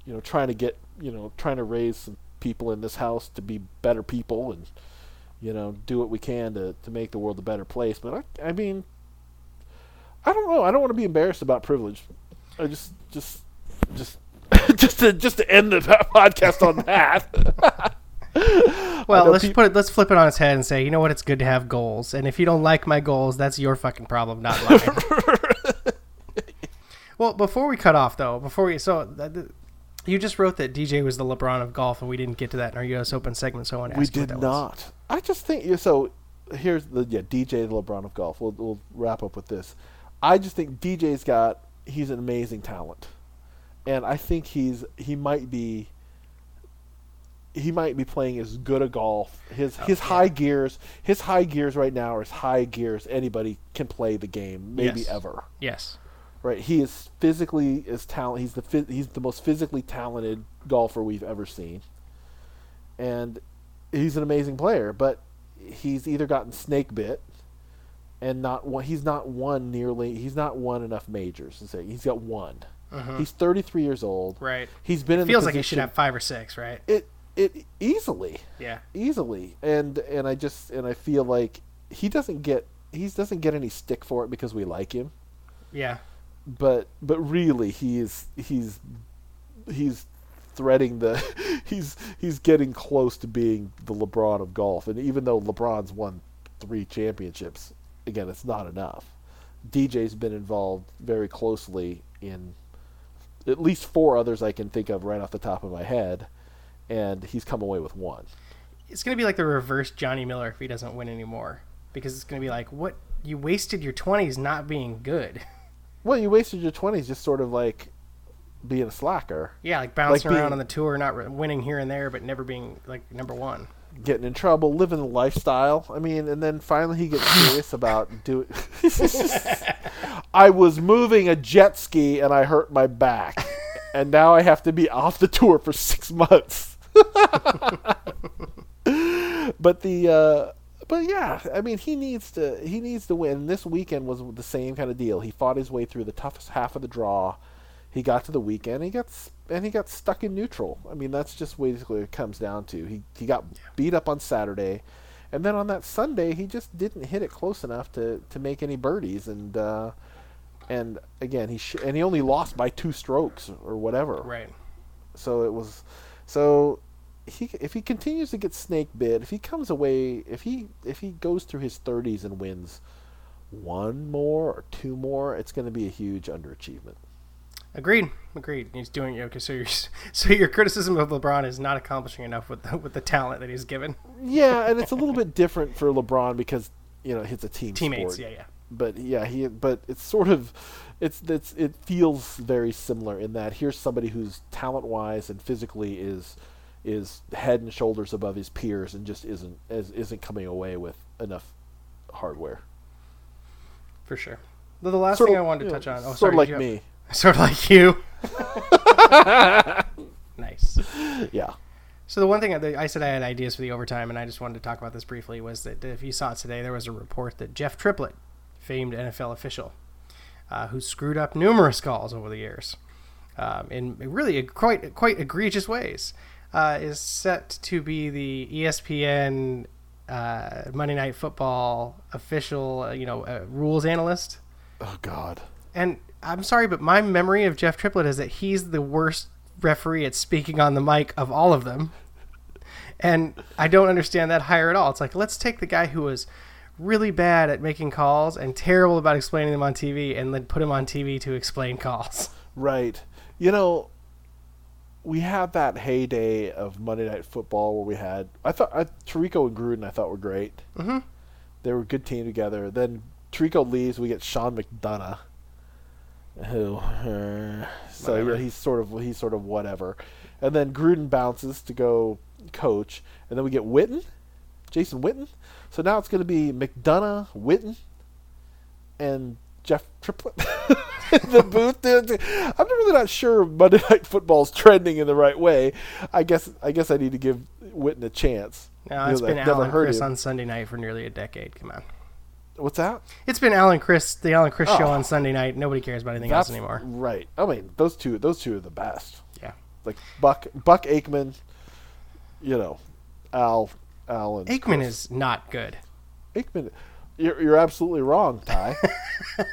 you know, trying to get, you know, trying to raise some people in this house to be better people, and you know, do what we can to to make the world a better place. But I, I mean, I don't know. I don't want to be embarrassed about privilege. I just, just, just. just to just to end the podcast on that. Well, let's peop- put it. Let's flip it on its head and say, you know what? It's good to have goals, and if you don't like my goals, that's your fucking problem, not mine. well, before we cut off, though, before we so. th- th- you just wrote that DJ was the LeBron of golf, and we didn't get to that in our U.S. Open segment, so I want to we ask you what did that was. not. I just think so. Here's the yeah DJ the LeBron of golf. We'll, we'll wrap up with this. I just think DJ's got he's an amazing talent, and I think he's he might be. He might be playing as good a golf. His his yeah. high gears, his high gears right now are as high gears anybody can play the game, maybe Yes. ever. Yes. Right, he is physically as talent. He's the he's the most physically talented golfer we've ever seen, and he's an amazing player. But he's either gotten snake bit, and not one. He's not won nearly. He's not won enough majors. To say he's got one. Mm-hmm. He's 33 years old. Right. He's been in. Feels the like he should have five or six, right? it. It easily, Yeah. easily, and and I just and I feel like he doesn't get he doesn't get any stick for it because we like him Yeah. but but really he's he's he's threading the he's he's getting close to being the LeBron of golf and even though LeBron's won 3 championships again it's not enough DJ's been involved very closely in at least four others I can think of right off the top of my head and he's come away with one It's gonna be like the reverse Johnny Miller if he doesn't win anymore, because it's gonna be like, what you wasted your twenties not being good. well you wasted your 20s just sort of like being a slacker Yeah, like bouncing Like around being- on the tour, not winning here and there, but never being like number one. Getting in trouble, living the lifestyle. I mean, and then finally he gets serious about doing. I was moving a jet ski and I hurt my back, and now I have to be off the tour for six months. but the. Uh, but yeah, I mean, he needs to he needs to win. This weekend was the same kind of deal. He fought his way through the toughest half of the draw, he got to the weekend. He got and he got stuck in neutral. I mean, that's just basically what it comes down to. He he got beat up on Saturday, and then on that Sunday he just didn't hit it close enough to to make any birdies. And uh, and again he sh- and he only lost by two strokes or whatever. Right. So it was so he if he continues to get snake bit, if he comes away, if he if he goes through his 30s and wins one more or two more, it's going to be a huge underachievement. Agreed. Agreed. He's doing okay. So your so your criticism of LeBron is not accomplishing enough with the, with the talent that he's given. Yeah, and it's a little bit different for LeBron because you know it's a team Teammates. sport. Yeah, yeah. But yeah, he but it's sort of it's it's it feels very similar in that here's somebody who's talent wise and physically is is head and shoulders above his peers and just isn't is, isn't coming away with enough hardware. For sure. The, the last Sort thing of- I wanted to know, touch on. Oh, sort sorry. of like have- me. Sort of like you. nice. Yeah. So the one thing that I said I had ideas for the overtime, and I just wanted to talk about this briefly, was that if you saw it today, there was a report that Jeff Triplett, famed NFL official, uh, who screwed up numerous calls over the years, um, in really quite quite egregious ways, uh, is set to be the ESPN uh, Monday Night Football official, uh, you know, uh, rules analyst. Oh God. And I'm sorry, but my memory of Jeff Triplett is that he's the worst referee at speaking on the mic of all of them. And I don't understand that hire at all. It's like, let's take the guy who was really bad at making calls and terrible about explaining them on TV and then put him on TV to explain calls. Right. You know, we had that heyday of Monday Night Football where we had I thought I, Tirico and Gruden I thought were great. Mm-hmm. They were a good team together. Then Tirico leaves, we get Sean McDonough, who uh, so yeah, he's sort of he's sort of whatever. And then Gruden bounces to go coach, and then we get Witten, Jason Witten. So now it's going to be McDonough, Witten, and Jeff Triplett in the booth. I'm really not sure Monday Night Football is trending in the right way. I guess I guess I need to give Witten a chance. Now, it's Because been I've never Alan heard Chris him. on Sunday night for nearly a decade. Come on. What's that? It's been Alan Chris, the Alan Chris show Oh. on Sunday night. Nobody cares about anything else anymore. Right. I mean, those two those two are the best. Yeah. Like Buck Buck Aikman, you know, Al Alan. Aikman Chris. is not good. Aikman. You're, you're absolutely wrong, Ty.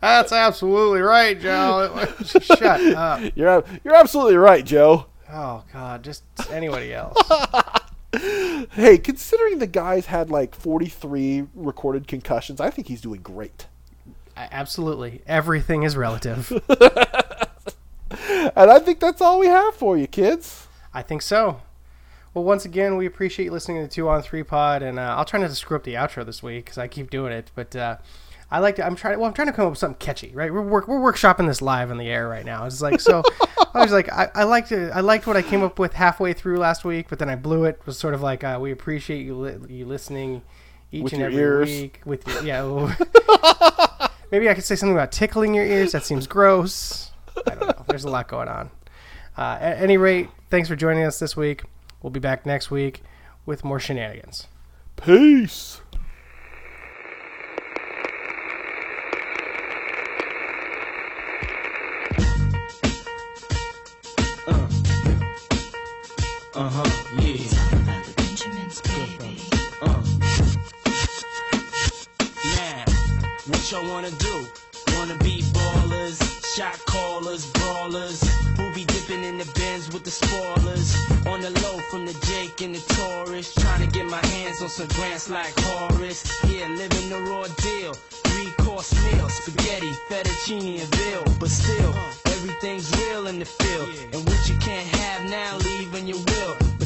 That's absolutely right, Joe. Shut up. you're you're absolutely right, Joe. Oh God, just anybody else. Hey, considering the guy's had like 43 recorded concussions, I think he's doing great. Absolutely, everything is relative. And I think that's all we have for you, kids. I think so. Well, once again, we appreciate you listening to the Two on Three Pod, and uh, I'll try not to screw up the outro this week because I keep doing it. But uh, I like to. I'm trying. Well, I'm trying to come up with something catchy, right? We're work, we're workshopping this live in the air right now. It's like so. I was like, I, I liked it. I liked what I came up with halfway through last week, but then I blew it. it was sort of like uh, we appreciate you li- you listening each With and every ears. week with your yeah. Maybe I could say something about tickling your ears. That seems gross. I don't know. There's a lot going on. Uh, at any rate, thanks for joining us this week. We'll be back next week with more shenanigans. Peace. Uh huh, yeah. about the Benjamins, baby. Uh. Now, what y'all wanna do? Wanna be ballers, shot callers, brawlers, who be dipping in the bins with the spoilers. On the low from the Jake and the Taurus, trying to get my hands on some grants like Horace. Yeah, living the raw deal. Three course meal, spaghetti, fettuccine, and veal. But still, everything's real in the field. And what you can't have now, leave when you will.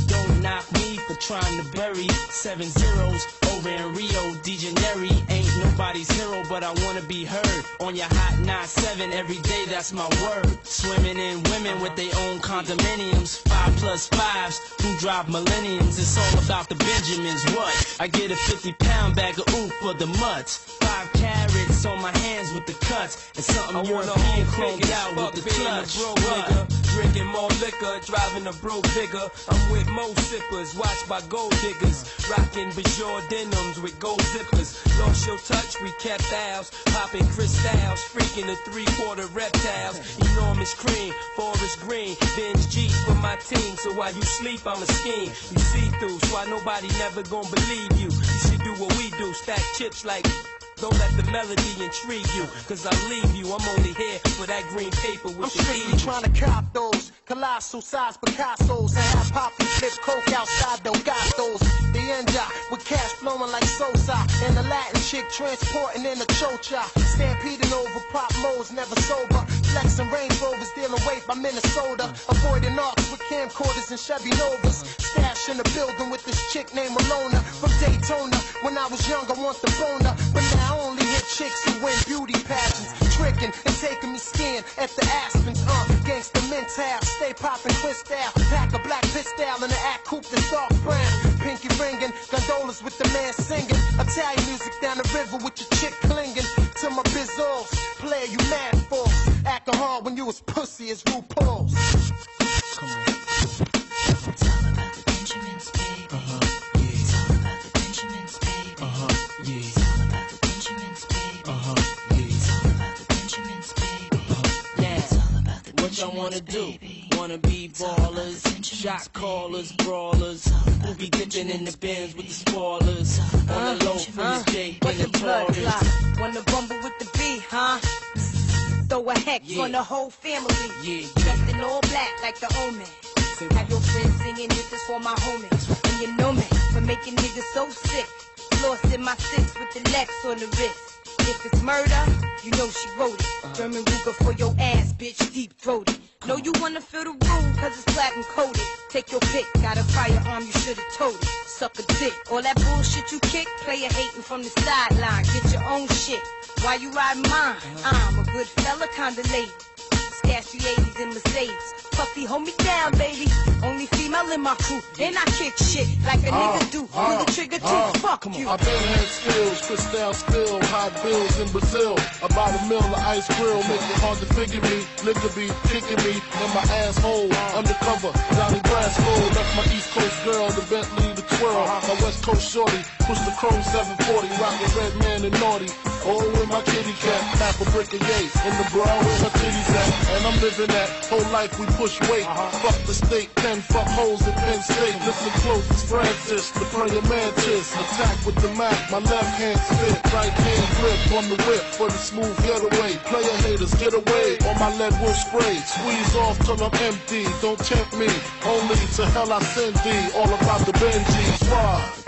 Don't me for trying to bury seven zeros over in Rio de Janeiro. Ain't nobody's hero, but I wanna be heard on your hot 9-7 every day. That's my word. Swimming in women with their own condominiums, five plus fives who drive millenniums. It's all about the Benjamins. What? I get a 50 pound bag of oof for the mutts. Five carrots on my hands with the cuts, and something I European chromed out with the clutch. What? Drinking more liquor, driving a bro bigger. I'm with mo sippers, watched by gold diggers. Rocking Bajor denims with gold zippers. Lost your touch, we kept ours. Popping crystals, freaking the three quarter reptiles. Enormous cream, forest green. Binge G for my team, so while you sleep, I'm a scheme. You see through, so why nobody never gonna believe you. You should do what we do, stack chips like. Don't let the melody intrigue you, cause I leave you. I'm only here for that green paper with I'm the strictly trying to cop those colossal size Picassos and have poppy flip coke outside Delgados. The Enja with cash flowing like Sosa and the Latin chick transporting in a chocha. Stampeding over pop modes, never sober. Flexing Range Rovers, dealing weight by Minnesota. Avoiding arcs with camcorders and Chevy Novas. Stash in the building with this chick named Malona from Daytona. When I was young, I want the boner, but now I only hit chicks who win beauty pageants. Tricking and taking me skiing at the Aspens. Uh, gangsta mental, stay popping twist out. Pack a black pistol in the act coupe that's dark brown. Pinky ringing, gondolas with the man singing. Italian music down the river with your chick clinging to my bizzles. Player, you mad for? Hard when you was pussy as RuPaul's. It's all What y'all wanna do? Wanna be It's all about the ballers, shot callers, brawlers. It's all about Who be dipping in the bins with the spoilers. It's all about On the low from the What and the blood clot? Wanna rumble with the B, huh? Throw a hex Yeah. on the whole family. Yeah, yeah. Dressed in all black like the omen. Have your friends singing this is for my homies. And you know me for making niggas so sick. Lost in my six with the Lex on the wrist. If it's murder, you know she wrote it. German Ruger for your ass, bitch, deep throated. Know you wanna feel the room, cause it's platinum coated. Take your pick, got a firearm, you should've told it. Suck a dick. All that bullshit you kick, player hating from the sideline. Get your own shit. Why you ride mine? I'm a good fella, kinda lady. The 80s in Mercedes. Puffy, hold me down, baby. Only female in my crew. And I kick shit like a nigga uh, do. Uh, Pull the trigger too. Uh. Fuck you. I been had skills, crystal spill, hot bills in Brazil. About a mill of ice grill, make it hard to figure me. Nigga be kicking me in my asshole. Undercover, Johnny Brasco. Left my East Coast girl, the Bentley, the twirl. My West Coast shorty, push the chrome 740, rockin' red man and naughty. Oh, with my kitty cat, half a brick of yay. In the bra where my titties at. And I'm living that whole life we push weight. Uh-huh. Fuck the state, pen, fuck hoes in Penn State. Listen close, it's Francis, the prayer mantis. Attack with the Mac, my left hand spit, right hand grip on the whip for the smooth getaway. Player haters, get away, on my lead will spray. Squeeze off till I'm empty, don't tempt me. Only to hell I send thee, all about the Benjis. Why?